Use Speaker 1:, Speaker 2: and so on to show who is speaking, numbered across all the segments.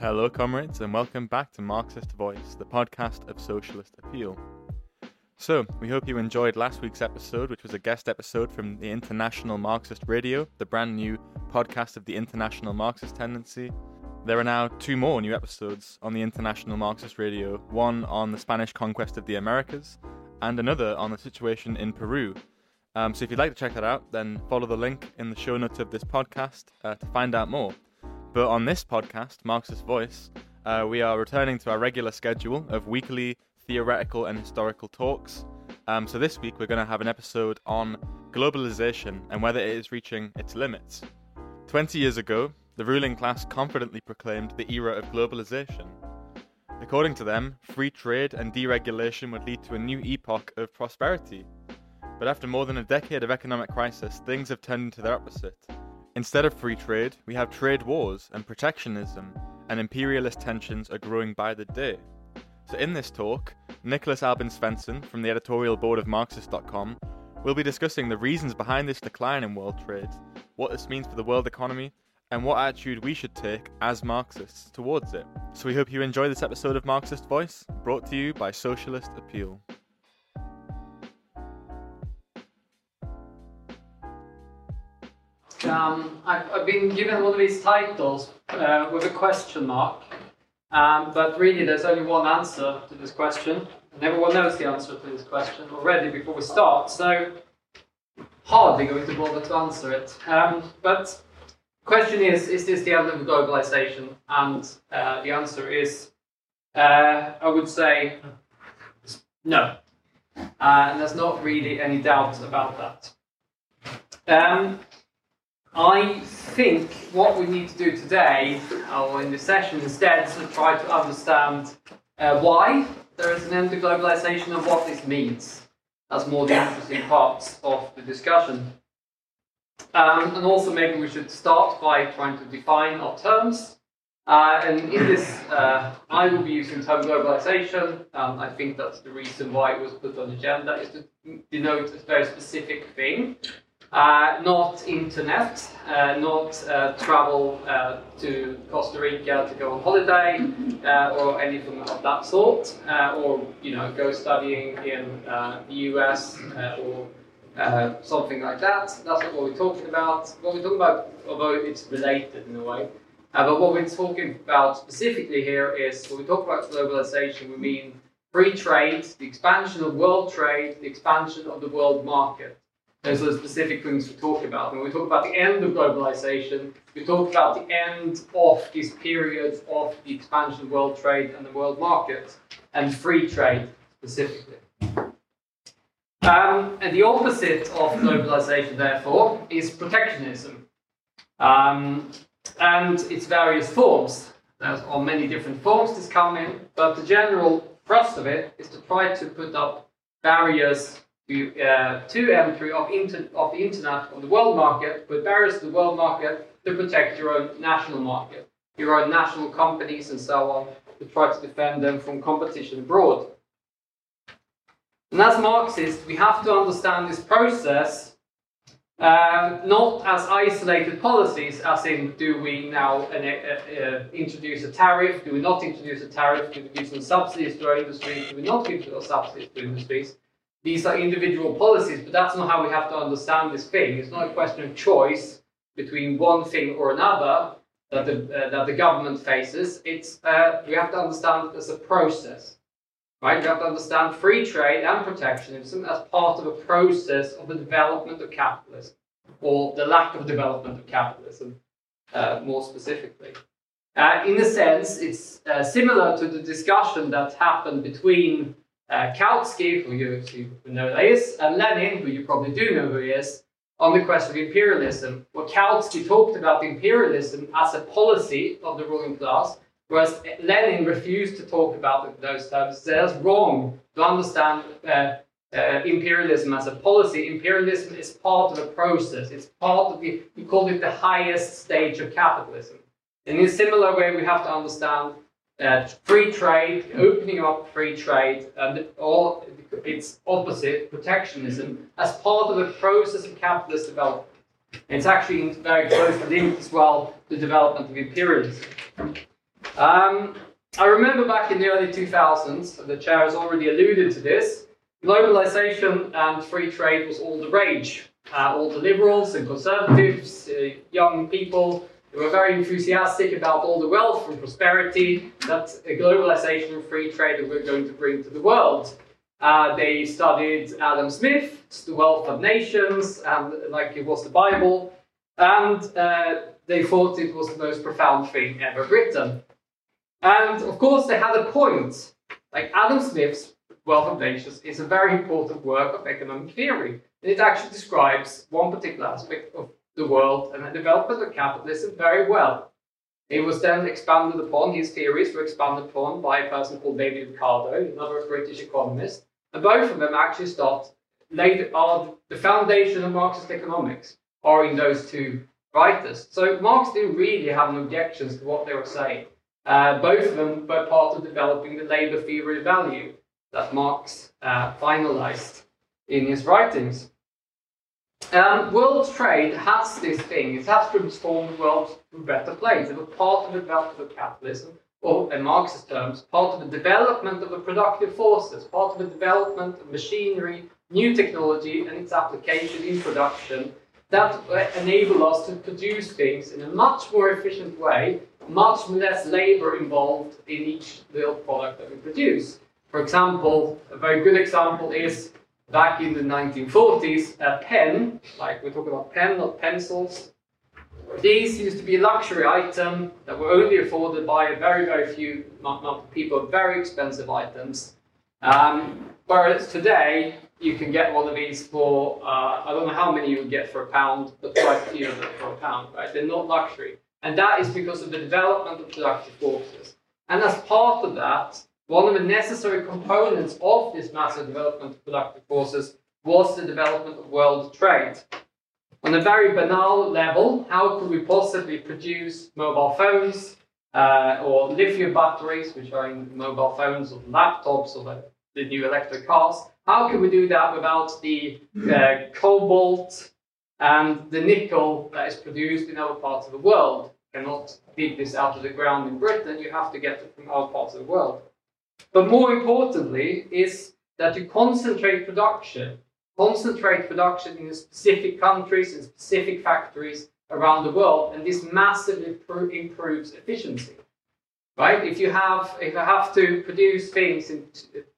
Speaker 1: Hello, comrades, and welcome back to Marxist Voice, the podcast of socialist appeal. So, we hope you enjoyed last week's episode, which was a guest episode from the International Marxist Radio, the brand new podcast of the International Marxist Tendency. There are now two more new episodes on the International Marxist Radio one on the Spanish conquest of the Americas, and another on the situation in Peru. Um, so, if you'd like to check that out, then follow the link in the show notes of this podcast uh, to find out more. But on this podcast, Marxist Voice, uh, we are returning to our regular schedule of weekly theoretical and historical talks. Um, so this week, we're going to have an episode on globalization and whether it is reaching its limits. 20 years ago, the ruling class confidently proclaimed the era of globalization. According to them, free trade and deregulation would lead to a new epoch of prosperity. But after more than a decade of economic crisis, things have turned into their opposite. Instead of free trade, we have trade wars and protectionism, and imperialist tensions are growing by the day. So, in this talk, Niklas Albin Svensson from the editorial board of Marxist.com will be discussing the reasons behind this decline in world trade, what this means for the world economy, and what attitude we should take as Marxists towards it. So, we hope you enjoy this episode of Marxist Voice, brought to you by Socialist Appeal.
Speaker 2: Um, I've, I've, been given one of these titles uh, with a question mark, um, but really there's only one answer to this question, and everyone knows the answer to this question already before we start, so hardly going to bother to answer it. Um, but the question is, is this the end of globalization? And uh, the answer is, uh, I would say, no. Uh, and there's not really any doubt about that. Um, I think what we need to do today, or in this session instead, is to try to understand uh, why there is an end to globalization and what this means. That's more the interesting parts of the discussion. Um, and also, maybe we should start by trying to define our terms. Uh, and in this, uh, I will be using the term globalization. Um, I think that's the reason why it was put on the agenda, is to denote a very specific thing. Uh, not internet, uh, not uh, travel uh, to Costa Rica to go on holiday uh, or anything of that sort, uh, or you know go studying in the US or something like that. That's not what we're talking about. What we're talking about, although it's related in a way, but what we're talking about specifically here is when we talk about globalization, we mean free trade, the expansion of world trade, the expansion of the world market. Those are the specific things we talk about. When we talk about the end of globalization, we talk about the end of this period of the expansion of world trade and the world market, and free trade specifically. Um, and the opposite of globalization, therefore, is protectionism. Um, and its various forms. There are many different forms this come in, but the general thrust of it is to try to put up barriers to, uh, to entry of, inter- of the internet on the world market, but barriers to the world market to protect your own national market, your own national companies and so on, to try to defend them from competition abroad. And as Marxists, we have to understand this process uh, not as isolated policies, as in do we now uh, uh, introduce a tariff, do we not introduce a tariff, do we give some subsidies to our industry, do we not give subsidies to industries, these are individual policies, but that's not how we have to understand this thing. It's not a question of choice between one thing or another that the, uh, that the government faces. It's, uh, we have to understand it as a process. Right? We have to understand free trade and protectionism as part of a process of the development of capitalism, or the lack of development of capitalism, uh, more specifically. Uh, in a sense, it's uh, similar to the discussion that happened between uh, Kautsky, who you, who know is, and Lenin, who you probably do know who he is, on the question of imperialism. Where Kautsky talked about imperialism as a policy of the ruling class, whereas Lenin refused to talk about those terms. So that's wrong to understand uh, uh, imperialism as a policy. Imperialism is part of a process. It's part of the, we call it the highest stage of capitalism. And in a similar way, we have to understand uh, free trade, opening up free trade, and all its opposite, protectionism, as part of the process of capitalist development. It's actually very closely linked as well to the development of imperialism. Um, I remember back in the early 2000s, the chair has already alluded to this, globalization and free trade was all the rage. Uh, all the liberals and conservatives, uh, young people, were very enthusiastic about all the wealth and prosperity that globalization and free trade were going to bring to the world. Uh, they studied Adam Smith's The Wealth of Nations, and like it was the Bible, and uh, they thought it was the most profound thing ever written. And of course, they had a point. Like Adam Smith's Wealth of Nations is a very important work of economic theory. And it actually describes one particular aspect of the world and the development of capitalism very well. It was then expanded upon, his theories were expanded upon by a person called David Ricardo, another British economist, and both of them actually start laid are the foundation of Marxist economics are in those two writers. So Marx didn't really have any objections to what they were saying. Uh, both of them were part of developing the labor theory of value that Marx uh, finalized in his writings. Um, world trade has this thing, it has transformed the world to a better place. It was part of the development of capitalism, or in Marxist terms, part of the development of the productive forces, part of the development of machinery, new technology, and its application in production that enable us to produce things in a much more efficient way, much less labor involved in each little product that we produce. For example, a very good example is back in the 1940s, a pen, like we're talking about pen, not pencils. These used to be a luxury item that were only afforded by a very, very few people, very expensive items. Um, whereas today, you can get one of these for, uh, I don't know how many you would get for a pound, but quite a few of them for a pound, right? They're not luxury. And that is because of the development of productive forces. And as part of that, one of the necessary components of this massive development of productive forces was the development of world trade. On a very banal level, how could we possibly produce mobile phones uh, or lithium batteries, which are in mobile phones or laptops or the, the new electric cars? How can we do that without the uh, cobalt and the nickel that is produced in other parts of the world? You cannot dig this out of the ground in Britain, you have to get it from other parts of the world. But more importantly is that you concentrate production, concentrate production in specific countries and specific factories around the world, and this massively improves efficiency. Right? If you have if you have to produce things in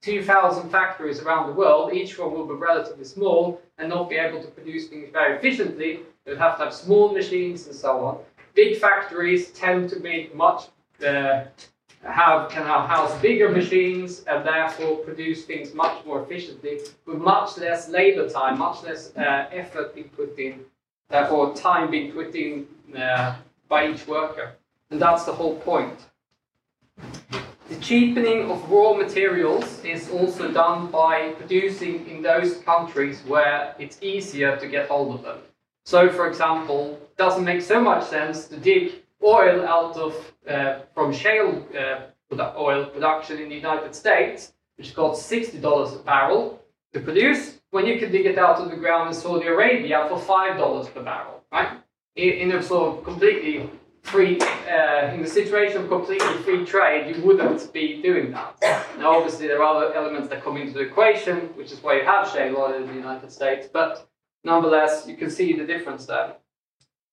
Speaker 2: 2,000 factories around the world, each one will be relatively small and not be able to produce things very efficiently. You'll have to have small machines and so on. Big factories tend to be much uh, have can have house bigger machines and therefore produce things much more efficiently with much less labor time, much less uh, effort being put in, therefore time being put in uh, by each worker. And that's the whole point. The cheapening of raw materials is also done by producing in those countries where it's easier to get hold of them. So, for example, it doesn't make so much sense to dig oil out of uh, from shale uh, oil production in the United States, which costs sixty dollars a barrel to produce, when you can dig it out of the ground in Saudi Arabia for five dollars per barrel, right? In, in a sort of completely free, uh, in the situation of completely free trade, you wouldn't be doing that. Now, obviously, there are other elements that come into the equation, which is why you have shale oil in the United States, but nonetheless, you can see the difference there.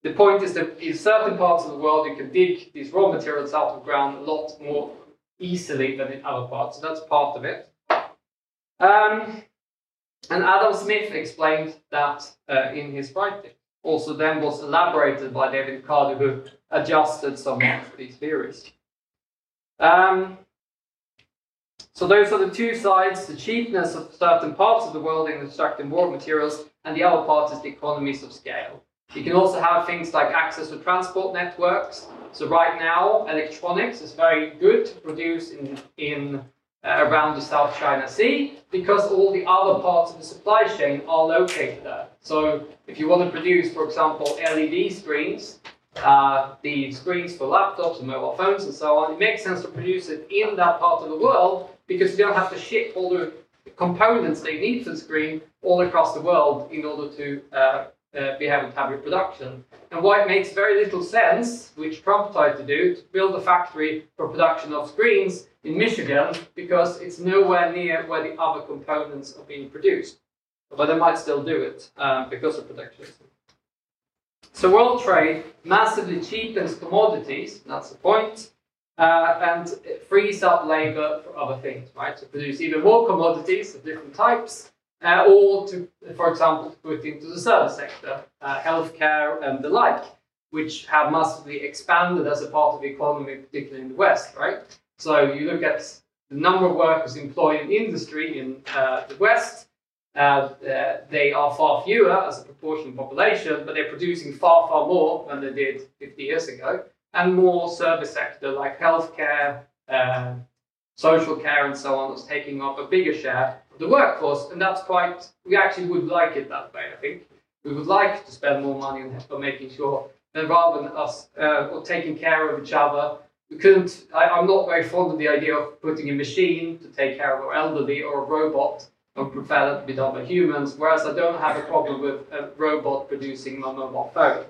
Speaker 2: The point is that in certain parts of the world, you can dig these raw materials out of the ground a lot more easily than in other parts. So that's part of it. Um, and Adam Smith explained that uh, in his writing. Also, then was elaborated by David Ricardo, who adjusted some of these theories. Um, so those are the two sides, the cheapness of certain parts of the world in extracting raw materials, and the other part is the economies of scale. You can also have things like access to transport networks. So right now, electronics is very good to produce in, in uh, around the South China Sea because all the other parts of the supply chain are located there. So if you want to produce, for example, LED screens, uh, the screens for laptops and mobile phones and so on, it makes sense to produce it in that part of the world because you don't have to ship all the components they need for the screen all across the world in order to uh, uh, be able to have reproduction. And why it makes very little sense, which Trump tried to do, to build a factory for production of screens in Michigan because it's nowhere near where the other components are being produced. But they might still do it um, because of protectionism. So world trade massively cheapens commodities, that's the point, uh, and frees up labor for other things, right? To produce even more commodities of different types, uh, or to, for example, to put into the service sector, uh, healthcare and the like, which have massively expanded as a part of the economy, particularly in the West, right? So you look at the number of workers employed in industry in uh, the West, uh, uh, they are far fewer as a proportion of population, but they're producing far, far more than they did 50 years ago, and more service sector like healthcare, uh, social care, and so on is taking up a bigger share the workforce, and that's quite. We actually would like it that way. I think we would like to spend more money on, on making sure that rather than us uh, or taking care of each other. We couldn't. I, I'm not very fond of the idea of putting a machine to take care of our elderly or a robot or prefer that to be done by humans, whereas I don't have a problem with a robot producing my mobile phone,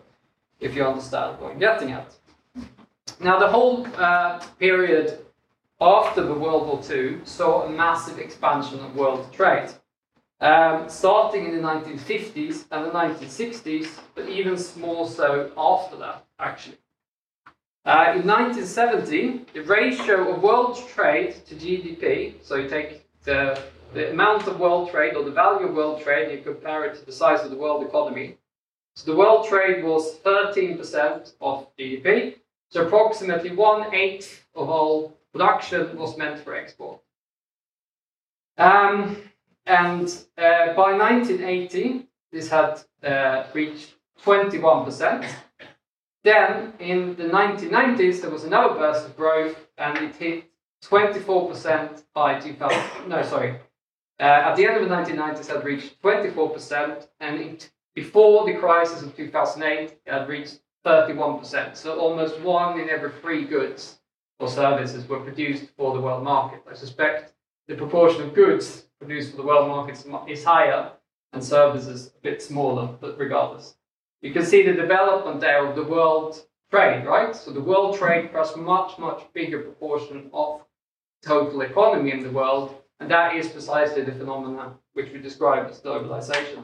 Speaker 2: if you understand what I'm getting at. Now, the whole uh, period after the World War II saw a massive expansion of world trade, um, starting in the 1950s and the 1960s, but even more so after that, actually. Uh, in 1970, the ratio of world trade to GDP, so you take the the amount of world trade or the value of world trade, and you compare it to the size of the world economy. So the world trade was 13% of GDP. So approximately one eighth of all production was meant for export. Um, and uh, by 1980, this had uh, reached 21%. Then in the 1990s, there was another burst of growth and it hit 24% by 2000. No, sorry, uh, at the end of the 1990s, it had reached 24%, and it, before the crisis of 2008, it had reached 31%. So almost one in every three goods or services were produced for the world market. I suspect the proportion of goods produced for the world market is higher and services a bit smaller, but regardless. You can see the development there of the world trade, right? So the world trade plus much, much bigger proportion of total economy in the world and that is precisely the phenomenon which we describe as globalization.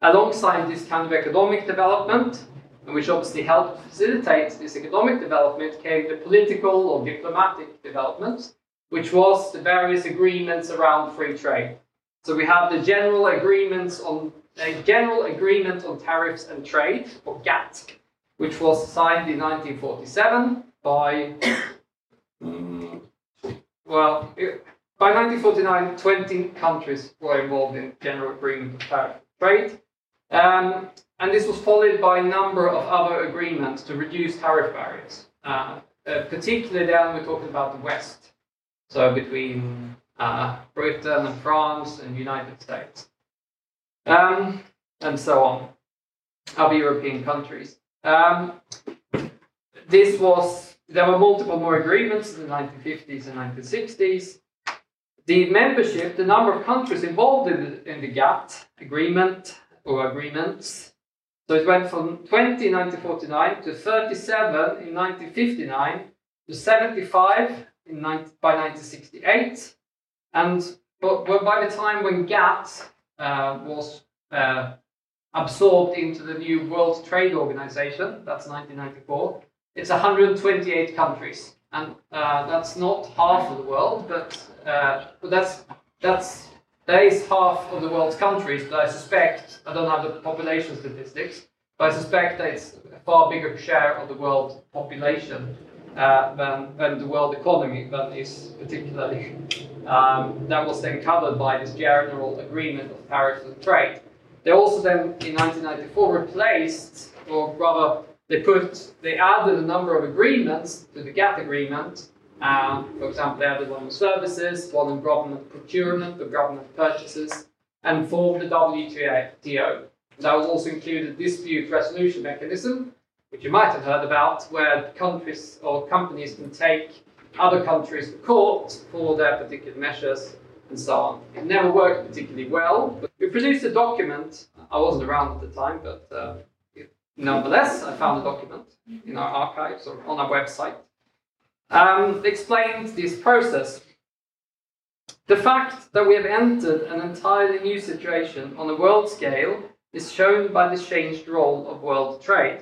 Speaker 2: Alongside this kind of economic development, which obviously helped facilitate this economic development, came the political or diplomatic development, which was the various agreements around free trade. So we have the general agreements on a general agreement on tariffs and trade, or GATT, which was signed in 1947 by well, by 1949, 20 countries were involved in general agreement of tariff trade, um, and this was followed by a number of other agreements to reduce tariff barriers. Uh, uh, particularly then we're talking about the West, so between uh, Britain and France and United States, um, and so on, other European countries. Um, this was there were multiple more agreements in the 1950s and 1960s. The membership, the number of countries involved in the, in the GATT agreement or agreements, so it went from 20 in 1949 to 37 in 1959 to 75 in 19, by 1968. And but, but by the time when GATT uh, was uh, absorbed into the new World Trade Organization, that's 1994, it's 128 countries and uh, that's not half of the world, but uh, but that's that's that is half of the world's countries. But I suspect I don't have the population statistics, but I suspect that it's a far bigger share of the world population uh, than than the world economy than is particularly. Um, that was then covered by this general agreement of tariffs and trade. They also then in 1994 replaced, or rather they put they added a number of agreements to the GATT agreement. Um, for example, they added one on services, one on government procurement or government purchases, and formed the WTO. That was also included dispute resolution mechanism, which you might have heard about, where countries or companies can take other countries to court for their particular measures and so on. It never worked particularly well, but we produced a document I wasn't around at the time, but uh, nonetheless, I found a document in our archives or on our website. Um, explained this process. The fact that we have entered an entirely new situation on a world scale is shown by the changed role of world trade.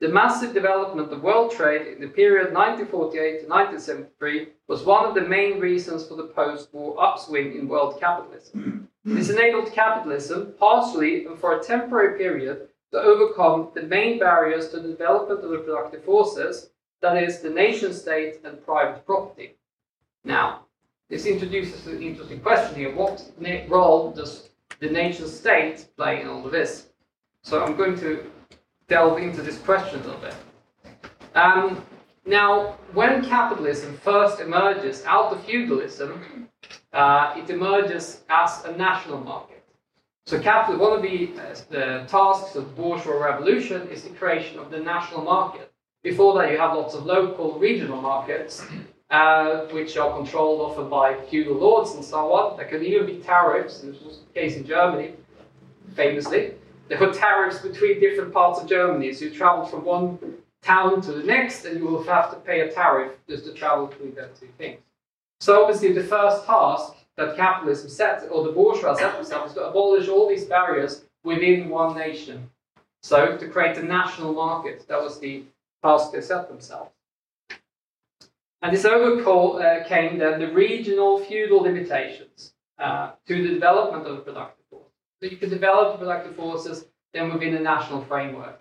Speaker 2: The massive development of world trade in the period 1948 to 1973 was one of the main reasons for the post war upswing in world capitalism. This enabled capitalism, partially and for a temporary period, to overcome the main barriers to the development of the productive forces, that is, the nation state and private property. Now, this introduces an interesting question here. What role does the nation state play in all of this? So I'm going to delve into this question a little bit. Um, now, when capitalism first emerges out of feudalism, uh, it emerges as a national market. So, capital, one of the, uh, the tasks of the bourgeois revolution is the creation of the national market. Before that, you have lots of local, regional markets, uh, which are controlled often by feudal lords and so on. There can even be tariffs, this was the case in Germany, famously. There were tariffs between different parts of Germany. So you travel from one town to the next, and you will have to pay a tariff just to travel between those two things. So obviously, the first task that capitalism set, or the bourgeois set themselves, is to abolish all these barriers within one nation. So to create a national market, that was the task they set themselves. And this overcame then the regional feudal limitations uh, to the development of productive force. So you can develop productive forces then within a national framework.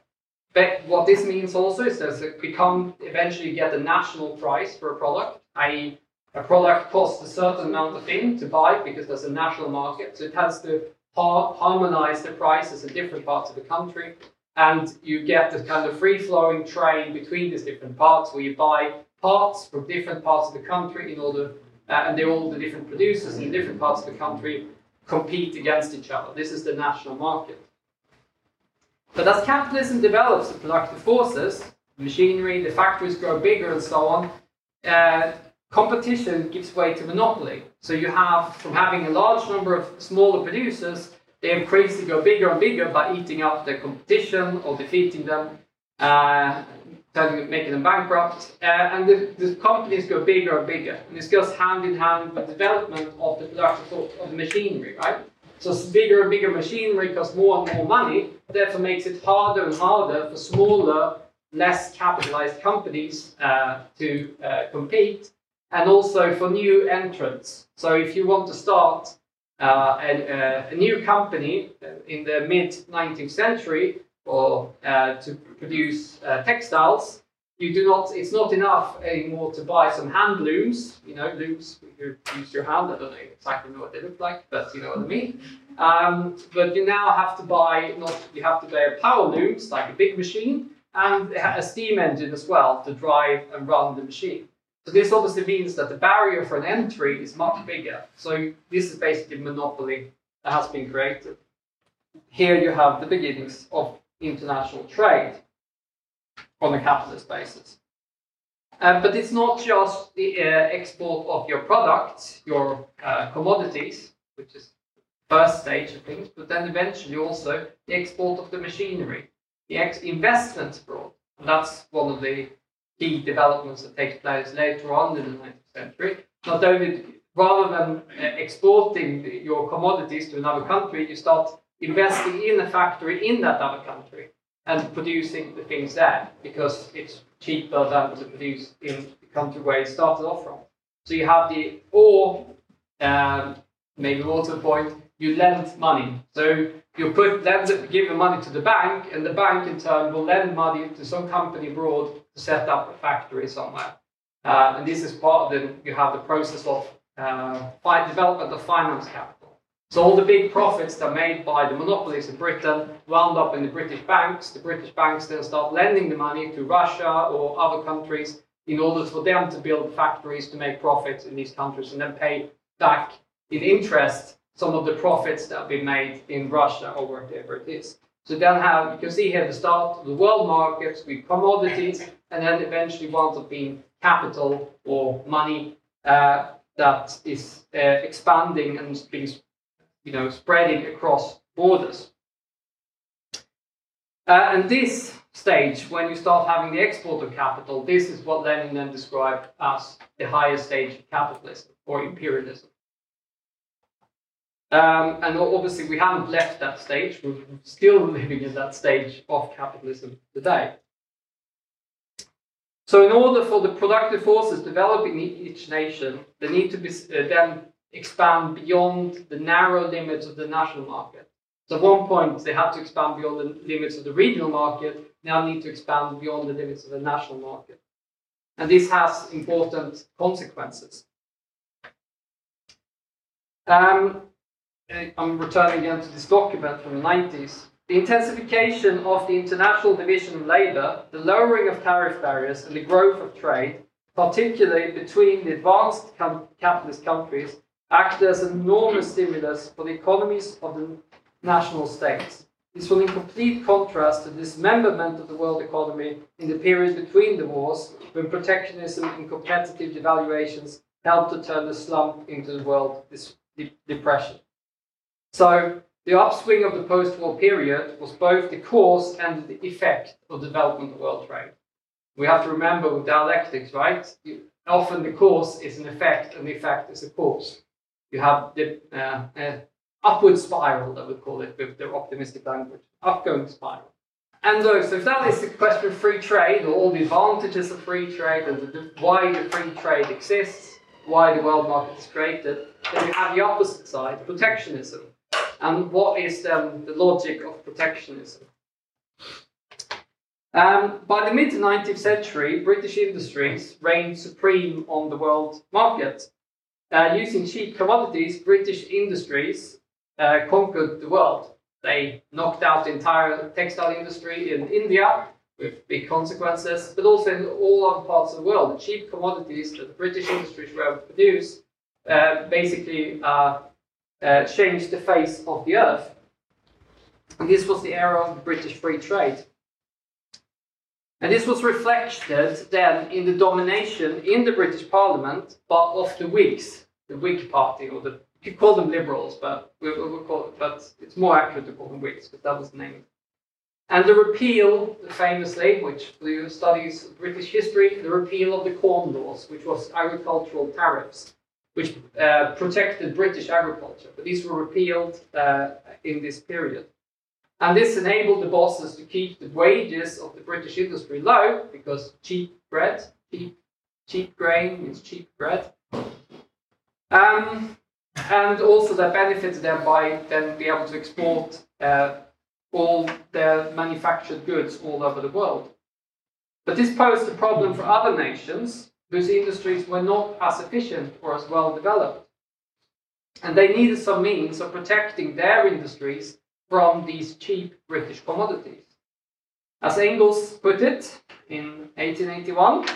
Speaker 2: But what this means also is that it become eventually get a national price for a product, i.e., a product costs a certain amount of thing to buy because there's a national market. So it has to harmonize the prices in different parts of the country. And you get this kind of free flowing trade between these different parts where you buy parts from different parts of the country in order, uh, and they're all the different producers in different parts of the country compete against each other. This is the national market. But as capitalism develops the productive forces, machinery, the factories grow bigger and so on, uh, competition gives way to monopoly. So you have, from having a large number of smaller producers, they increasingly go bigger and bigger by eating up the competition or defeating them, uh, making them bankrupt. Uh, and the, the, companies go bigger and bigger. And this goes hand in hand with the development of the production of the machinery, right? So bigger and bigger machinery costs more and more money, therefore makes it harder and harder for smaller, less capitalized companies uh, to uh, compete and also for new entrants. So if you want to start uh, a, a, new company in the mid 19th century or uh, to produce uh, textiles, you do not. It's not enough anymore to buy some hand looms. You know, looms you use your hand. I don't know exactly what they look like, but you know what I mean. Um, but you now have to buy not. You have to buy power looms like a big machine and a steam engine as well to drive and run the machine. So this obviously means that the barrier for an entry is much bigger. So this is basically monopoly that has been created. Here you have the beginnings of international trade on a capitalist basis. Uh, but it's not just the uh, export of your products, your uh, commodities, which is the first stage of things, but then eventually also the export of the machinery, the investments abroad. And that's one of the key developments that takes place later on in the 19th century. Not only rather than uh, exporting your commodities to another country, you start investing in a factory in that other country and producing the things there because it's cheaper than to produce in the country where it started off from. So you have the or um, maybe the point, you lend money. So you put lend give the money to the bank, and the bank in turn will lend money to some company abroad to set up a factory somewhere. Uh, and this is part of the, you have the process of uh, development of finance capital. So all the big profits that are made by the monopolies in Britain wound up in the British banks. The British banks then start lending the money to Russia or other countries in order for them to build factories to make profits in these countries and then pay back in interest some of the profits that have been made in Russia or wherever it is. So then have you can see here the start of the world markets with commodities and then eventually winds up being capital or money uh, that is uh, expanding and being, you know, spreading across borders. Uh, and this stage, when you start having the export of capital, this is what Lenin then described as the highest stage of capitalism or imperialism. Um, and obviously, we haven't left that stage. We're still living in that stage of capitalism today. So, in order for the productive forces developing in each nation, they need to be, uh, then expand beyond the narrow limits of the national market. So, at one point, they had to expand beyond the limits of the regional market. Now, need to expand beyond the limits of the national market. And this has important consequences. Um, I'm returning again to this document from the 90s. The intensification of the international division of labour, the lowering of tariff barriers, and the growth of trade, particularly between the advanced capitalist countries, acted as enormous stimulus for the economies of the national states. This was in complete contrast to the dismemberment of the world economy in the period between the wars, when protectionism and competitive devaluations helped to turn the slump into the world depression. So the upswing of the post-war period was both the cause and the effect of development of world trade. We have to remember with dialectics, right? You, often the cause is an effect, and the effect is a cause. You have the uh, uh, upward spiral, that we call it, with the optimistic language, upgoing spiral. And so, so if that is the question of free trade, or all the advantages of free trade, and the, why the free trade exists, why the world market is created, then you have the opposite side, protectionism and what is um, the logic of protectionism? Um, by the mid 19th century, British industries reigned supreme on the world market. Uh, using cheap commodities, British industries uh, conquered the world. They knocked out the entire textile industry in India with big consequences, but also in all other parts of the world. The cheap commodities that the British industries were able to produce uh, basically uh, uh, changed the face of the earth. And this was the era of British free trade. And this was reflected then in the domination in the British Parliament but of the Whigs, the Whig Party, or the you could call them liberals, but we, we call it, but it's more accurate to call them Whigs because that was the name. And the repeal, famously, which for you studies British history, the repeal of the Corn Laws, which was agricultural tariffs, which uh, protected British agriculture, but these were repealed uh, in this period. And this enabled the bosses to keep the wages of the British industry low because cheap bread, cheap, cheap grain means cheap bread. Um, and also that benefited them by then be able to export uh, all their manufactured goods all over the world. But this posed a problem for other nations whose industries were not as efficient or as well developed. And they needed some means of protecting their industries from these cheap British commodities. As Engels put it in 1881,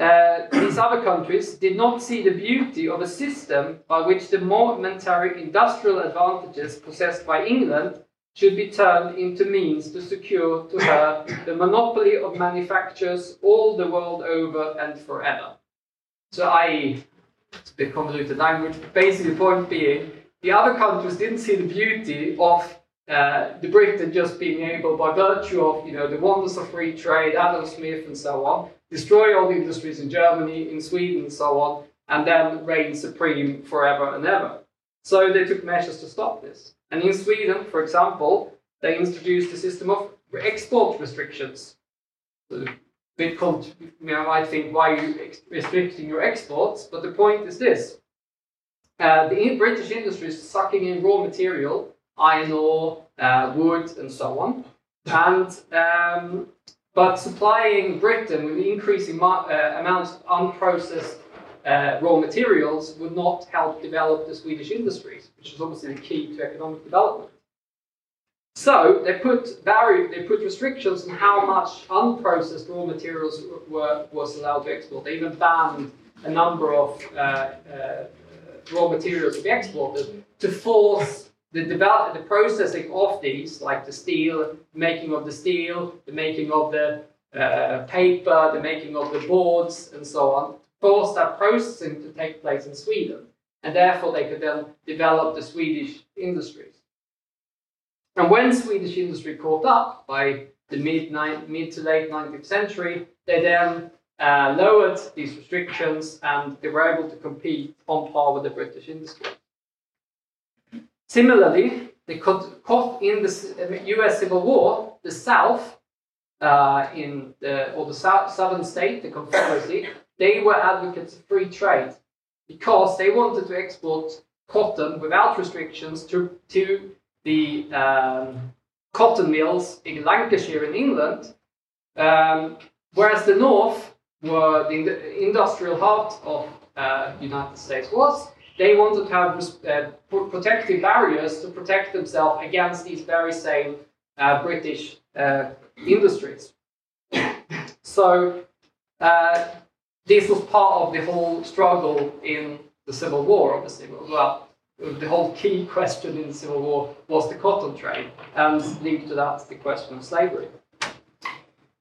Speaker 2: uh, these other countries did not see the beauty of a system by which the momentary industrial advantages possessed by England should be turned into means to secure to her the monopoly of manufactures all the world over and forever. So, i.e., it's a bit convoluted language, but basically the point being, the other countries didn't see the beauty of uh, the Britain just being able, by virtue of you know the wonders of free trade, Adam Smith and so on, destroy all the industries in Germany, in Sweden, and so on, and then reign supreme forever and ever. So they took measures to stop this. And in Sweden, for example, they introduced a system of export restrictions. So bit you know, I think, why are you restricting your exports? But the point is this. Uh, the British industry is sucking in raw material, iron ore, uh, wood, and so on. And um, but supplying Britain with increasing uh, amounts of unprocessed uh, raw materials would not help develop the Swedish industries, which is obviously the key to economic development. So they put barrier, they put restrictions on how much unprocessed raw materials were was allowed to export. They even banned a number of uh, uh, raw materials to be exported to force the develop, the processing of these, like the steel, making of the steel, the making of the uh, paper, the making of the boards, and so on, forced that processing to take place in Sweden, and therefore they could then develop the Swedish industries. And when Swedish industry caught up by the mid, mid to late 19th century, they then uh, lowered these restrictions and they were able to compete on par with the British industry. Similarly, the in the US Civil War, the South, uh, in the, or the southern state, the Confederacy, they were advocates of free trade because they wanted to export cotton without restrictions to, to the um, cotton mills in Lancashire in England, um, whereas the North were the industrial heart of uh, United States was. They wanted to have uh, protective barriers to protect themselves against these very same uh, British uh, industries. So uh, this was part of the whole struggle in the Civil War, obviously. Well, the whole key question in the Civil War was the cotton trade, and linked to that, the question of slavery.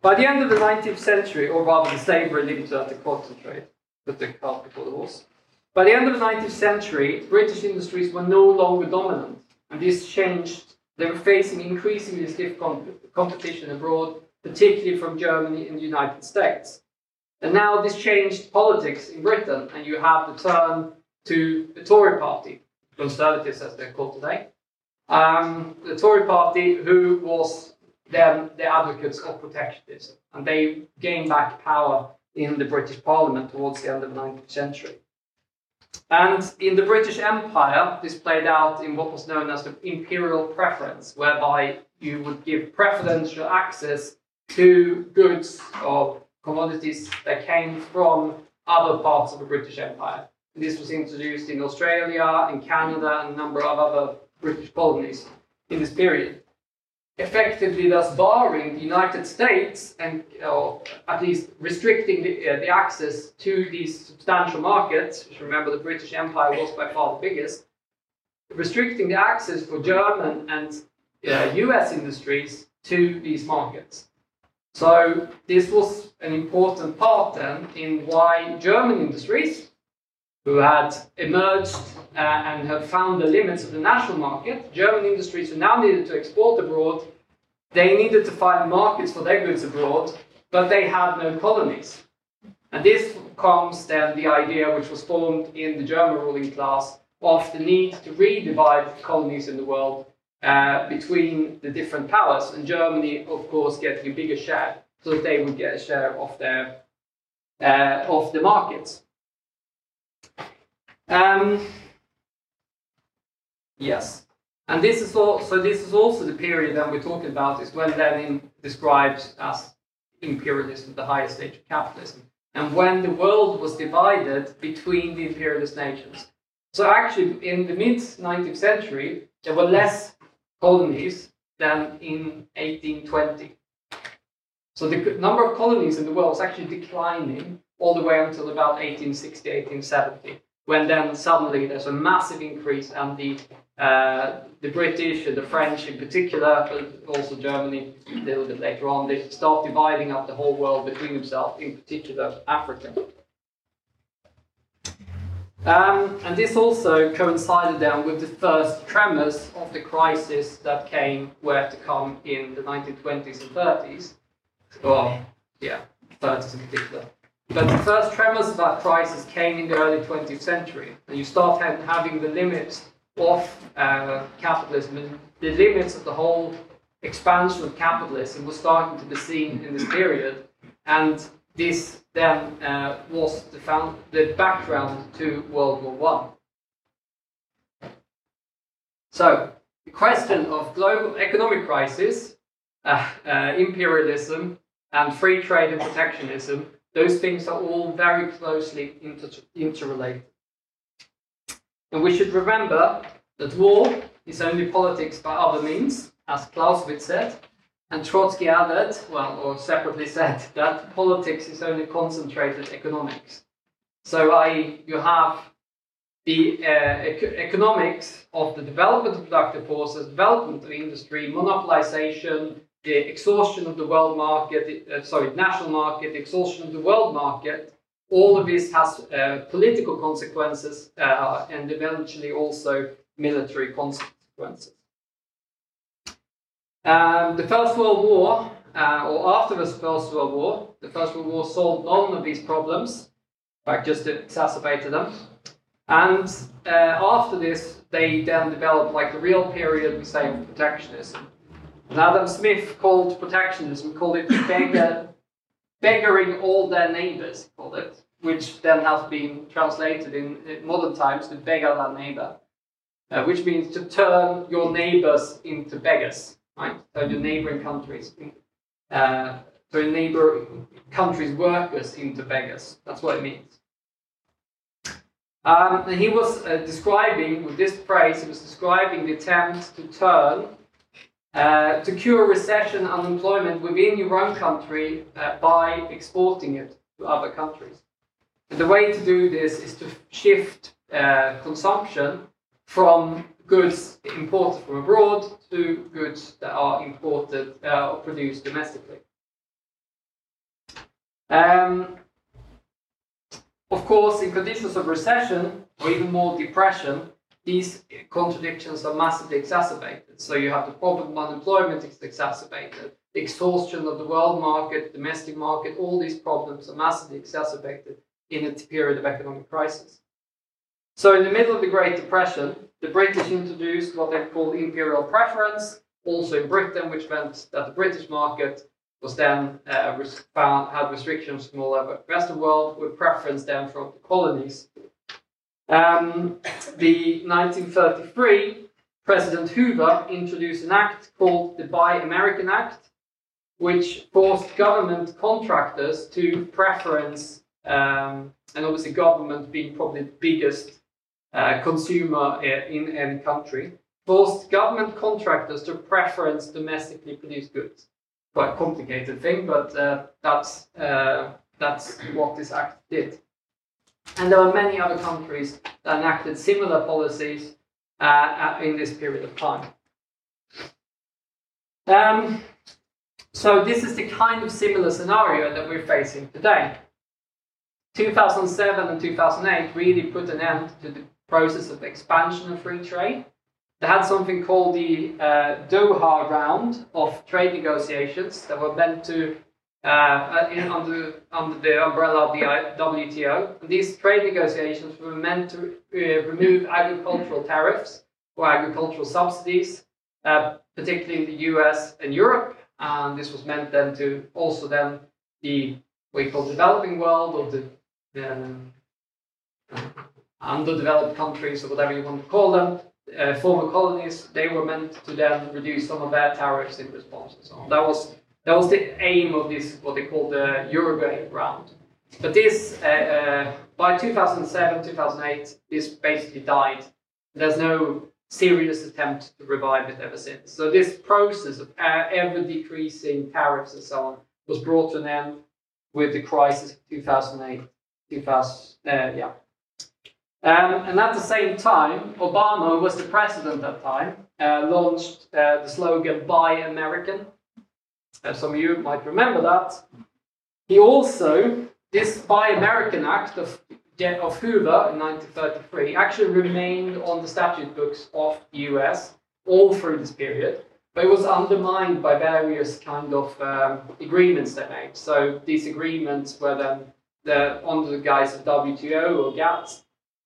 Speaker 2: By the end of the 19th century, or rather the slavery linked to that, the cotton trade, put the cart before the horse. By the end of the 19th century, British industries were no longer dominant, and this changed. They were facing increasingly stiff competition abroad, particularly from Germany and the United States. And now this changed politics in Britain, and you have the turn to the Tory party, Conservatives as they're called today. Um, the Tory party, who was then the advocates of protectionism, and they gained back power in the British Parliament towards the end of the 19th century. And in the British Empire, this played out in what was known as the imperial preference, whereby you would give preferential access to goods or commodities that came from other parts of the British Empire. This was introduced in Australia, in Canada, and a number of other British colonies in this period. Effectively, thus barring the United States and or at least restricting the, uh, the access to these substantial markets, which remember the British Empire was by far the biggest, restricting the access for German and uh, US industries to these markets. So this was an important part then in why German industries, who had emerged uh, and had found the limits of the national market, German industries who now needed to export abroad, they needed to find markets for their goods abroad, but they had no colonies. And this comes then the idea which was formed in the German ruling class of the need to redivide colonies in the world uh, between the different powers, and Germany, of course, getting a bigger share, so that they would get a share of their uh, of the markets. Um, yes, and this is also this is also the period that we're talking about is when Lenin describes as imperialism, the highest stage of capitalism, and when the world was divided between the imperialist nations. So actually, in the mid 19th century, there were less colonies than in 1820. So the number of colonies in the world was actually declining all the way until about 1860, 1870, when then suddenly there's a massive increase and the uh, the British and the French in particular, but also Germany a little bit later on, they start dividing up the whole world between themselves, in particular Africa. Um, and this also coincided then with the first tremors of the crisis that came, were to come in the 1920s and 30s. Well, yeah, 30s in particular. But the first tremors of that crisis came in the early 20th century, and you start having the limits of uh, capitalism the limits of the whole expansion of capitalism was starting to be seen in this period. And this then uh, was the, found, the background to World War One. So, the question of global economic crisis, uh, uh, imperialism, and free trade and protectionism, those things are all very closely inter interrelated. And we should remember that war is only politics by other means, as Clausewitz said, and Trotsky added, well, or separately said, that politics is only concentrated economics. So I, you have the uh, ec economics of the development of productive forces, development of industry, monopolization, the exhaustion of the world market, uh, sorry, national market, the exhaustion of the world market. All of this has uh, political consequences uh, and eventually also military consequences. Um, the First World War, uh, or after the First World War, the First World War solved none of these problems, in fact, just exacerbated them. And uh, after this, they then developed like the real period we say of protectionism. And Adam Smith called protectionism, called it beggar, beggaring all their neighbors, called it, which then has been translated in, modern times to beggar their neighbor, uh, which means to turn your neighbors into beggars, right? So your neighboring countries, uh, so your neighbor countries' workers into beggars. That's what it means. Um, and he was uh, describing, with this phrase, he was describing the attempt to turn, uh, to cure recession unemployment within your own country uh, by exporting it to other countries. And the way to do this is to shift uh, consumption from goods imported from abroad to goods that are imported uh, or produced domestically. Um, of course, in conditions of recession or even more depression, these contradictions are massively exacerbated. So you have the problem of unemployment is exacerbated, the exhaustion of the world market, domestic market, all these problems are massively exacerbated in a period of economic crisis. So in the middle of the Great Depression, the British introduced what they called imperial preference, also in Britain, which meant that the British market was then uh, found, had restrictions from all over the Western world with preference then from the colonies. Um, the 1933, President Hoover introduced an act called the Buy American Act, which forced government contractors to preference, um, and obviously government being probably the biggest uh, consumer uh, in any country, forced government contractors to preference domestically produced goods quite complicated thing, but uh, that's uh, that's what this act did. And there were many other countries that enacted similar policies uh, in this period of time. Um, so this is the kind of similar scenario that we're facing today. 2007 and 2008 really put an end to the process of expansion of free trade they had something called the uh, Doha round of trade negotiations that were meant to, uh, in, under, under the umbrella of the WTO. These trade negotiations were meant to uh, remove agricultural tariffs or agricultural subsidies, uh, particularly in the US and Europe. And this was meant then to also then the we call developing world or the, the um, underdeveloped countries or whatever you want to call them uh, former colonies, they were meant to then reduce some of their tariffs in response and so on. That was that was the aim of this what they call the Uruguay round. But this uh, uh, by 2007, 2008, this basically died. There's no serious attempt to revive it ever since. So this process of uh, ever decreasing tariffs and so on was brought to an end with the crisis of 2008, 2000, uh, yeah, um, and at the same time, Obama, who was the president at that time, uh, launched uh, the slogan Buy American. Uh, some of you might remember that. He also, this Buy American Act of, of Hoover in 1933 actually remained on the statute books of the US all through this period, but it was undermined by various kind of um, agreements they made. So these agreements were then the, under the guise of WTO or GATT,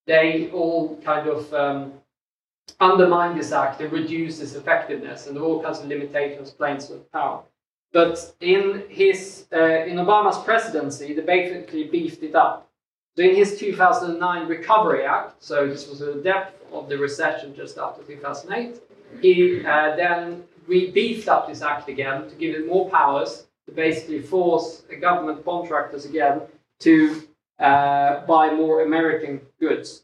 Speaker 2: they all kind of um, undermine this act and reduce its effectiveness, and there are all kinds of limitations placed on power. But in his uh, in Obama's presidency, they basically beefed it up. So in his 2009 Recovery Act, so this was the depth of the recession just after 2008, he uh, then re beefed up this act again to give it more powers to basically force government contractors again to uh, buy more American goods.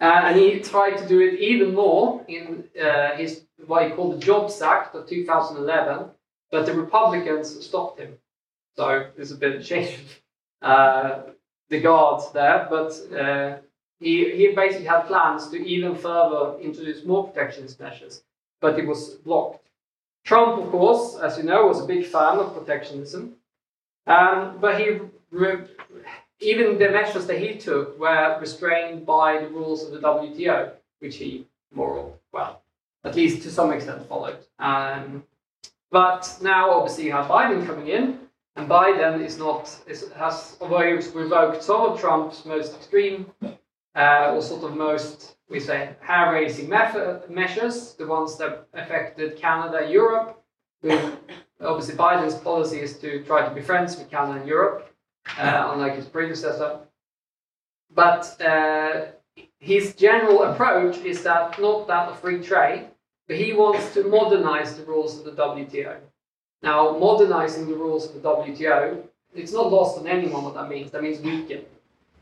Speaker 2: Uh, and he tried to do it even more in uh, his what he called the Jobs Act of 2011, but the Republicans stopped him. So there's a bit of change uh, the guards there, but uh, he, he basically had plans to even further introduce more protectionist measures, but it was blocked. Trump, of course, as you know, was a big fan of protectionism, um, but he even the measures that he took were restrained by the rules of the WTO, which he more at least to some extent, followed. Um, but now, obviously, you have Biden coming in, and Biden is not is, has although he's revoked some of Trump's most extreme uh, or sort of most we say hair-raising measures, the ones that affected Canada, Europe. With obviously Biden's policy is to try to be friends with Canada and Europe, uh, unlike his predecessor. But uh, his general approach is that not that of free trade, he wants to modernize the rules of the WTO. Now, modernizing the rules of the WTO, it's not lost on anyone what that means. That means weaken.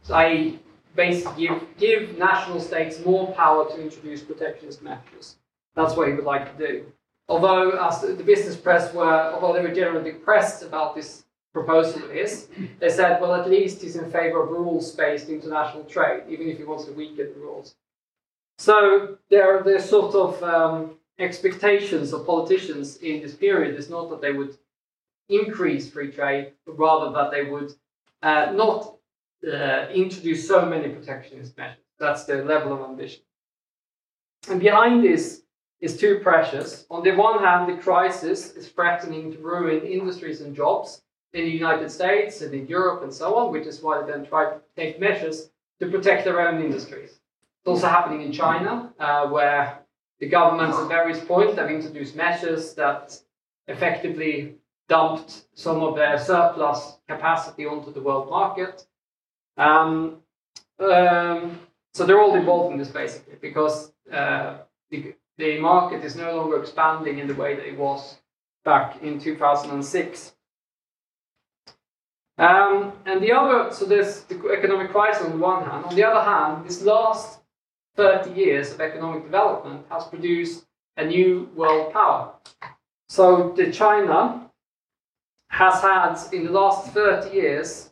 Speaker 2: So I basically give, give national states more power to introduce protectionist measures. That's what he would like to do. Although, as the, business press were, although they were generally depressed about this proposal of his, they said, well, at least he's in favor of rules-based international trade, even if he wants to weaken the rules. So there, there's sort of um, expectations of politicians in this period is not that they would increase free trade, but rather that they would uh, not uh, introduce so many protectionist measures. That's the level of ambition. And behind this is two pressures. On the one hand, the crisis is threatening to ruin industries and jobs in the United States and in Europe and so on, which is why they then try to take measures to protect their own industries. It's also happening in China, uh, where the governments at various points have introduced measures that effectively dumped some of their surplus capacity onto the world market. Um, um, so they're all involved in this basically because uh, the, the market is no longer expanding in the way that it was back in 2006. Um, and the other, so there's the economic crisis on the one hand. On the other hand, this last 30 years of economic development has produced a new world power. So the China has had, in the last 30 years,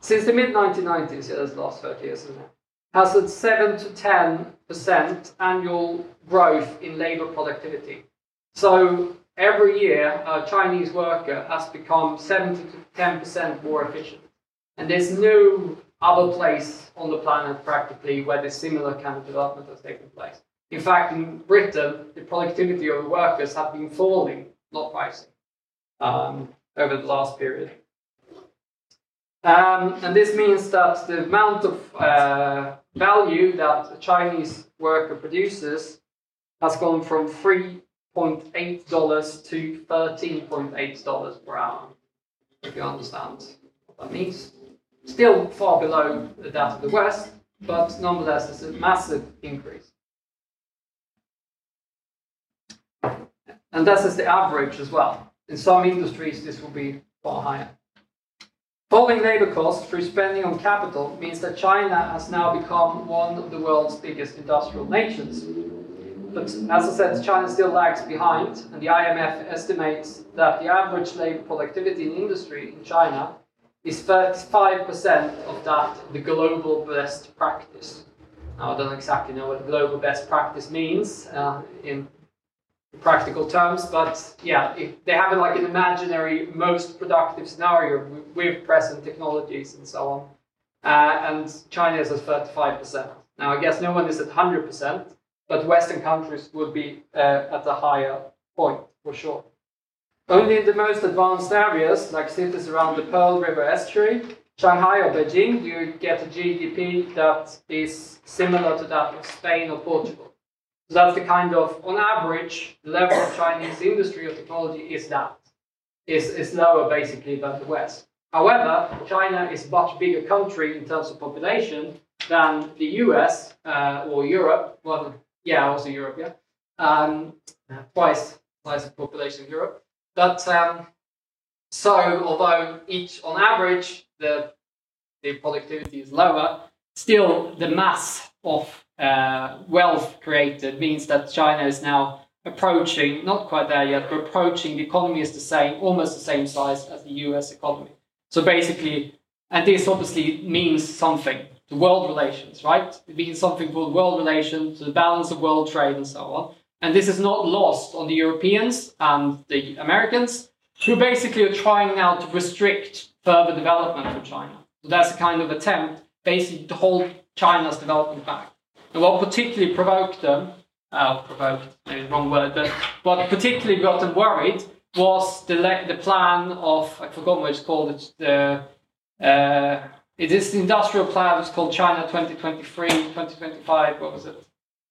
Speaker 2: since the mid 1990s, yeah, that's the last 30 years, isn't it? Has had 7 to 10% annual growth in labor productivity. So every year, a Chinese worker has become 7 to 10% more efficient. And there's no other place on the planet practically where this similar kind of development has taken place. In fact, in Britain, the productivity of workers have been falling, not rising, um, over the last period. Um, and this means that the amount of uh, value that a Chinese worker produces has gone from $3.8 to $13.8 per hour, if you understand what that means. Still far below that of the West, but nonetheless, it's a massive increase. And this is the average as well. In some industries, this will be far higher. Falling labor costs through spending on capital means that China has now become one of the world's biggest industrial nations. But as I said, China still lags behind, and the IMF estimates that the average labor productivity in industry in China is 35% of that the global best practice. Now, I don't exactly know what global best practice means uh, in practical terms, but yeah, they have like an imaginary most productive scenario with present technologies and so on, uh, and China is at 35%. Now, I guess no one is at 100%, but Western countries would be uh, at a higher point for sure. Only in the most advanced areas, like cities around the Pearl River estuary, Shanghai or Beijing, you get a GDP that is similar to that of Spain or Portugal. So that's the kind of, on average, the level of Chinese industry or technology is that. Is, is lower basically than the West. However, China is a much bigger country in terms of population than the US uh, or Europe. Well, yeah, also Europe, yeah. Um, twice size of population of Europe. But um, so, although each on average the the productivity is lower, still the mass of uh, wealth created means that China is now approaching, not quite there yet, but approaching the economy is the same, almost the same size as the US economy. So basically, and this obviously means something to world relations, right? It means something for world relations, to the balance of world trade, and so on. And this is not lost on the Europeans and the Americans, who basically are trying now to restrict further development for China. So that's a kind of attempt, basically, to hold China's development back. And what particularly provoked them uh, provoked, maybe wrong word, but what particularly got them worried was the the plan of I forgot what it's called. It's the uh, it is the industrial plan. It's called China 2023, 2025. What was it?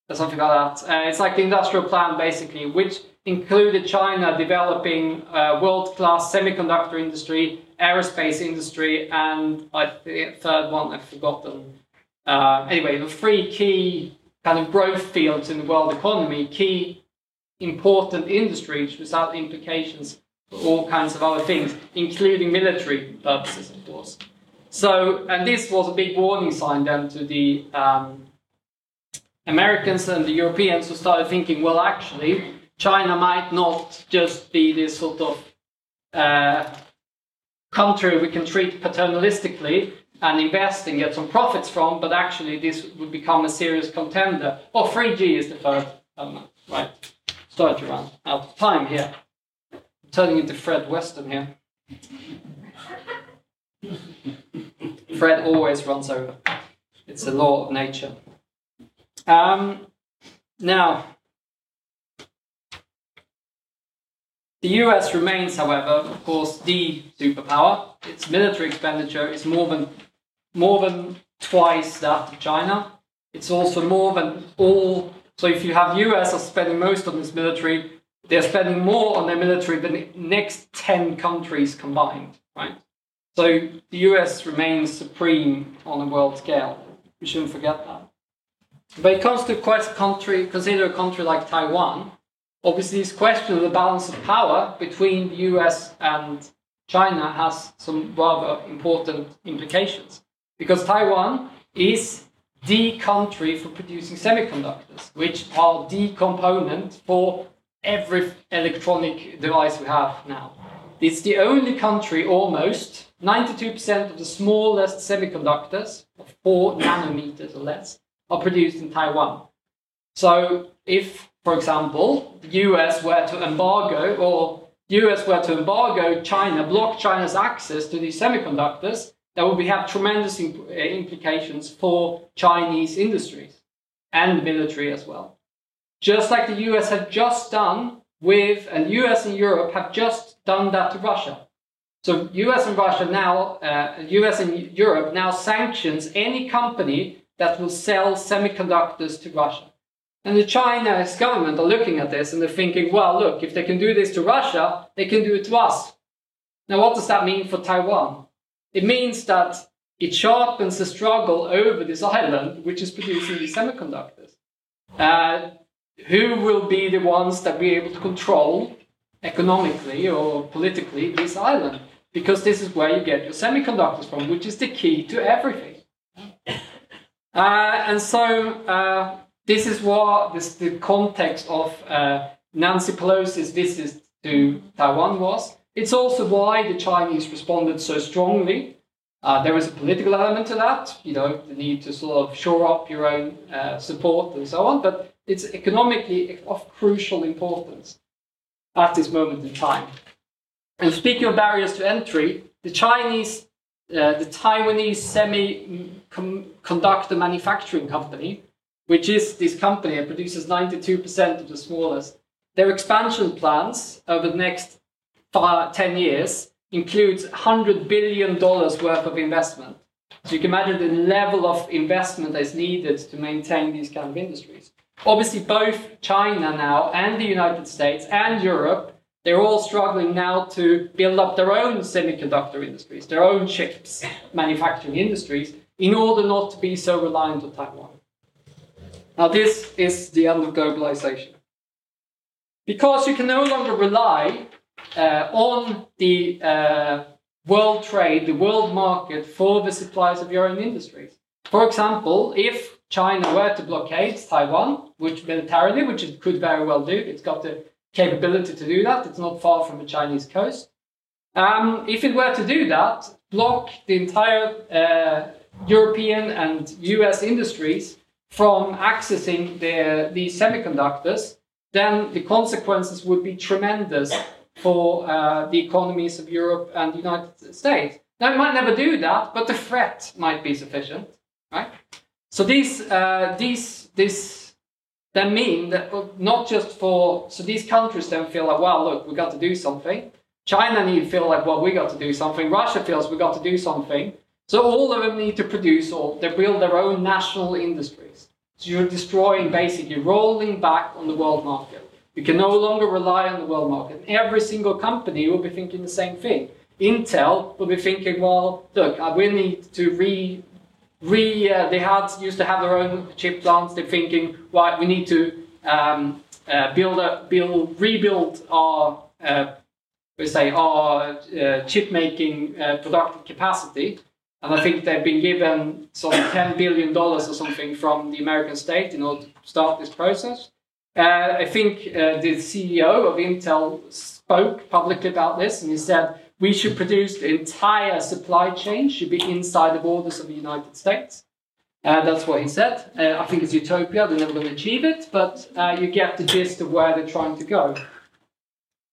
Speaker 2: Or something like that. Uh, it's like the industrial plan basically, which included China developing a world-class semiconductor industry, aerospace industry, and I, the third one I've forgotten. Uh, anyway, the three key kind of growth fields in the world economy, key important industries without implications for all kinds of other things, including military purposes, of course. So, and this was a big warning sign then to the um, Americans and the Europeans who started thinking, well, actually, China might not just be this sort of uh, country we can treat paternalistically and invest and get some profits from, but actually this would become a serious contender. Oh, 3G is the third element, right? Starting to run out of time here. I'm turning into Fred Weston here. Fred always runs over. It's a law of nature. Um, now, the US remains, however, of course, the superpower. Its military expenditure is more than more than twice that of China. It's also more than all. So if you have US are spending most on its military, they're spending more on their military than the next ten countries combined, right? So the US remains supreme on a world scale. We shouldn't forget that. But it comes to a country, consider a country like Taiwan. Obviously, this question of the balance of power between the US and China has some rather important implications. Because Taiwan is the country for producing semiconductors, which are the component for every electronic device we have now. It's the only country almost, 92% of the smallest semiconductors, of 4 nanometers or less, are produced in Taiwan. So if, for example, the US were to embargo or US were to embargo China, block China's access to these semiconductors, that would have tremendous uh, implications for Chinese industries and the military as well. Just like the US had just done with, and US and Europe have just done that to Russia. So US and Russia now, uh, US and Europe now sanctions any company that will sell semiconductors to Russia. And the Chinese government are looking at this and they're thinking, well, look, if they can do this to Russia, they can do it to us. Now, what does that mean for Taiwan? It means that it sharpens the struggle over this island, which is producing these semiconductors. Uh, who will be the ones that be able to control economically or politically this island? Because this is where you get your semiconductors from, which is the key to everything. Uh, and so uh, this is what this, the context of uh, Nancy Pelosi's visit to Taiwan was. It's also why the Chinese responded so strongly. Uh, there is a political element to that, you know, the need to sort of shore up your own uh, support and so on, but it's economically of crucial importance at this moment in time. And speaking of barriers to entry, the Chinese, uh, the Taiwanese semiconductor manufacturing company, which is this company that produces 92% of the smallest, their expansion plans over the next five, 10 years includes $100 billion worth of investment. So you can imagine the level of investment that is needed to maintain these kind of industries. Obviously, both China now and the United States and Europe, they're all struggling now to build up their own semiconductor industries, their own chips manufacturing industries, in order not to be so reliant on Taiwan. Now, this is the end of globalization. Because you can no longer rely uh, on the uh, world trade, the world market for the supplies of your own industries. For example, if China were to blockade Taiwan, which militarily, which it could very well do, it's got the capability to do that. It's not far from the Chinese coast. Um, if it were to do that, block the entire uh, European and US industries from accessing the, these semiconductors, then the consequences would be tremendous for uh, the economies of Europe and the United States. Now, it might never do that, but the threat might be sufficient, right? So these, uh, these, this then mean that not just for so these countries then feel like, well, look, we got to do something. China need to feel like, well, we got to do something. Russia feels we got to do something. So all of them need to produce or they build their own national industries. So you're destroying basically rolling back on the world market. You can no longer rely on the world market. Every single company will be thinking the same thing. Intel will be thinking, well, look, we need to re, re. Uh, they had used to have their own chip plants. They're thinking, right, we need to um, uh, build a build rebuild our uh, we say our uh, chip making uh, productive capacity. And I think they've been given some ten billion dollars or something from the American state in order to start this process. Uh, I think the CEO of Intel spoke publicly about this and he said we should produce the entire supply chain should be inside the borders of the United States. Uh, that's what he said. Uh, I think it's utopia, they're never going to achieve it, but uh, you get the gist of where they're trying to go.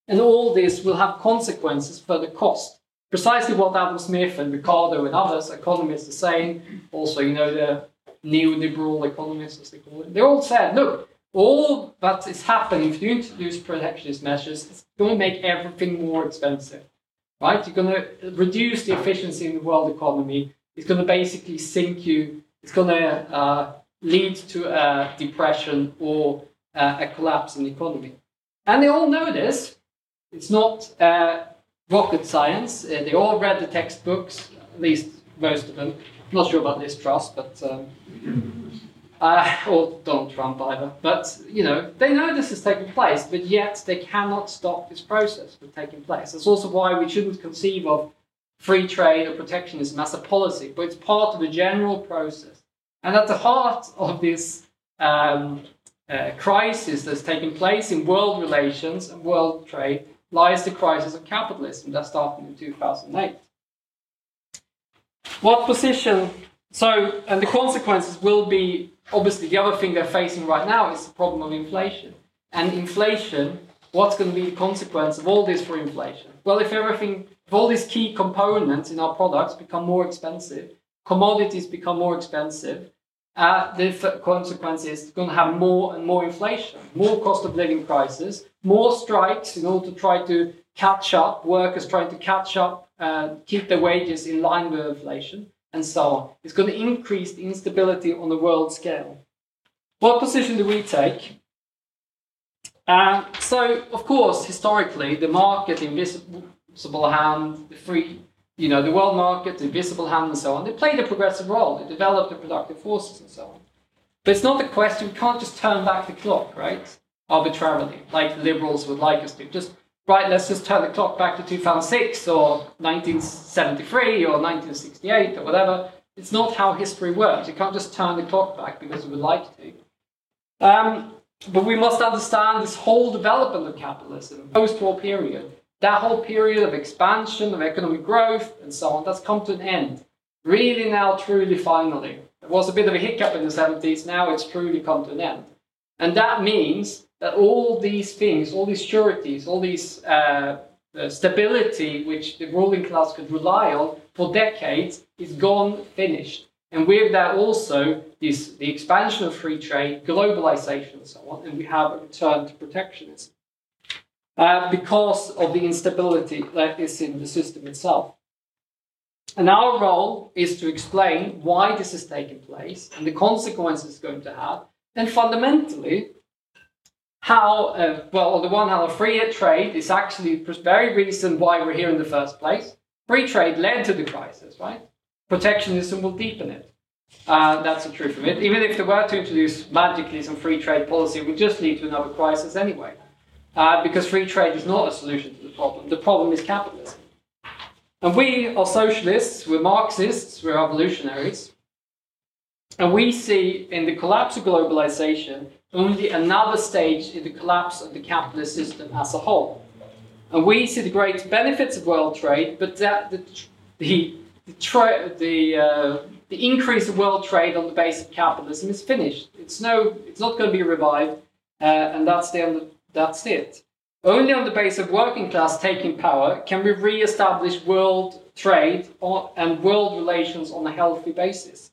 Speaker 2: And all this will have consequences for the cost. Precisely what Adam Smith and Ricardo and others, economists, are saying, also, you know, the neoliberal economists, as they call it, they all said, look, all that is happening if you introduce protectionist measures, it's going to make everything more expensive, right? You're going to reduce the efficiency in the world economy. It's going to basically sink you. It's going to uh, lead to a depression or uh, a collapse in the economy. And they all know this. It's not uh, rocket science. Uh, they all read the textbooks, at least most of them. I'm not sure about Liz Truss, but um, uh, or Donald Trump either. But you know, they know this is taking place, but yet they cannot stop this process from taking place. That's also why we shouldn't conceive of free trade or protectionism as a policy, but it's part of a general process. And at the heart of this um, uh, crisis that's taking place in world relations and world trade lies the crisis of capitalism that started in 2008. What position so, and the consequences will be obviously the other thing they're facing right now is the problem of inflation. And inflation, what's going to be the consequence of all this for inflation? Well, if everything, if all these key components in our products become more expensive, commodities become more expensive, uh, the f- consequence is going to have more and more inflation, more cost of living prices, more strikes in order to try to catch up, workers trying to catch up, uh, keep their wages in line with inflation and so on. It's going to increase the instability on the world scale. What position do we take? Uh, so, of course, historically, the market, the invisible hand, the free, you know, the world market, the invisible hand, and so on, they played a progressive role. They developed the productive forces and so on. But it's not the question, we can't just turn back the clock, right? Arbitrarily, like liberals would like us to. Just right, let's just turn the clock back to 2006 or 1973 or 1968 or whatever. It's not how history works. You can't just turn the clock back because you would like to. Um, but we must understand this whole development of capitalism, post-war period, that whole period of expansion, of economic growth, and so on, that's come to an end. Really now, truly, finally. It was a bit of a hiccup in the 70s, now it's truly come to an end. And that means that all these things, all these sureties, all these uh, stability which the ruling class could rely on for decades is gone, finished. And with that also this, the expansion of free trade, globalization and so on, and we have a return to protectionism. Uh, because of the instability that is in the system itself. And our role is to explain why this has taken place and the consequences it's going to have, and fundamentally how, uh, well, on the one hand, free trade is actually the very reason why we're here in the first place. Free trade led to the crisis, right? Protectionism will deepen it. Uh, that's the truth of it. Even if they were to introduce magically some free trade policy, it would just lead to another crisis anyway. Uh, because free trade is not a solution to the problem. The problem is capitalism. And we are socialists, we're Marxists, we're evolutionaries. And we see in the collapse of globalization only another stage in the collapse of the capitalist system as a whole. And we see the great benefits of world trade, but that the the the, the, uh, the increase of world trade on the base of capitalism is finished. It's no, it's not going to be revived, uh, and that's the end. That's it. Only on the base of working class taking power can we re-establish world trade on, and world relations on a healthy basis.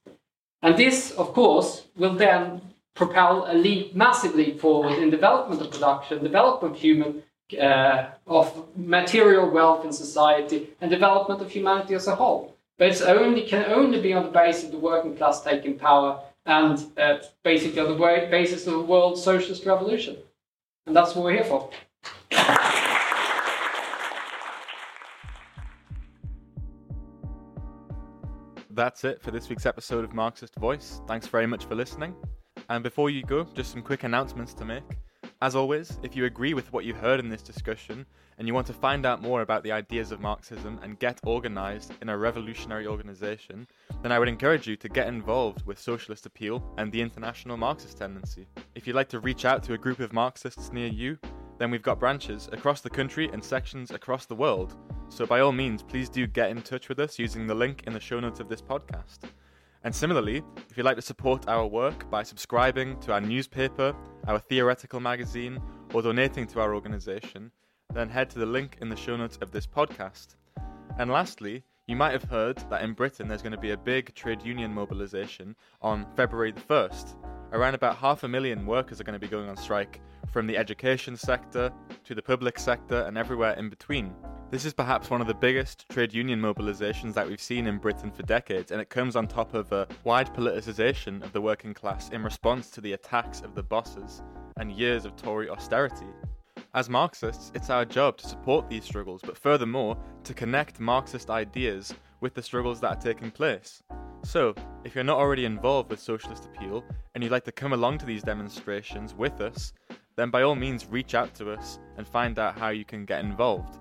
Speaker 2: And this, of course, will then propel a leap, massive leap forward in development of production, development of human, uh, of material wealth in society, and development of humanity as a whole. But it only can only be on the basis of the working class taking power and uh, basically on the basis of the world socialist revolution. And that's what we're here for.
Speaker 1: That's it for this week's episode of Marxist Voice. Thanks very much for listening. And before you go, just some quick announcements to make. As always, if you agree with what you heard in this discussion and you want to find out more about the ideas of Marxism and get organized in a revolutionary organization, then I would encourage you to get involved with Socialist Appeal and the International Marxist Tendency. If you'd like to reach out to a group of Marxists near you, then we've got branches across the country and sections across the world. So by all means, please do get in touch with us using the link in the show notes of this podcast. And similarly, if you'd like to support our work by subscribing to our newspaper, our theoretical magazine, or donating to our organisation, then head to the link in the show notes of this podcast. And lastly, you might have heard that in Britain there's going to be a big trade union mobilisation on February the 1st. Around about half a million workers are going to be going on strike from the education sector to the public sector and everywhere in between. This is perhaps one of the biggest trade union mobilisations that we've seen in Britain for decades, and it comes on top of a wide politicisation of the working class in response to the attacks of the bosses and years of Tory austerity. As Marxists, it's our job to support these struggles, but furthermore, to connect Marxist ideas with the struggles that are taking place. So, if you're not already involved with Socialist Appeal and you'd like to come along to these demonstrations with us, then by all means reach out to us and find out how you can get involved.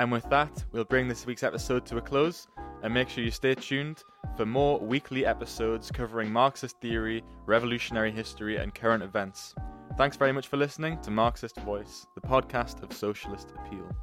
Speaker 1: And with that, we'll bring this week's episode to a close and make sure you stay tuned for more weekly episodes covering Marxist theory, revolutionary history, and current events. Thanks very much for listening to Marxist Voice, the podcast of socialist appeal.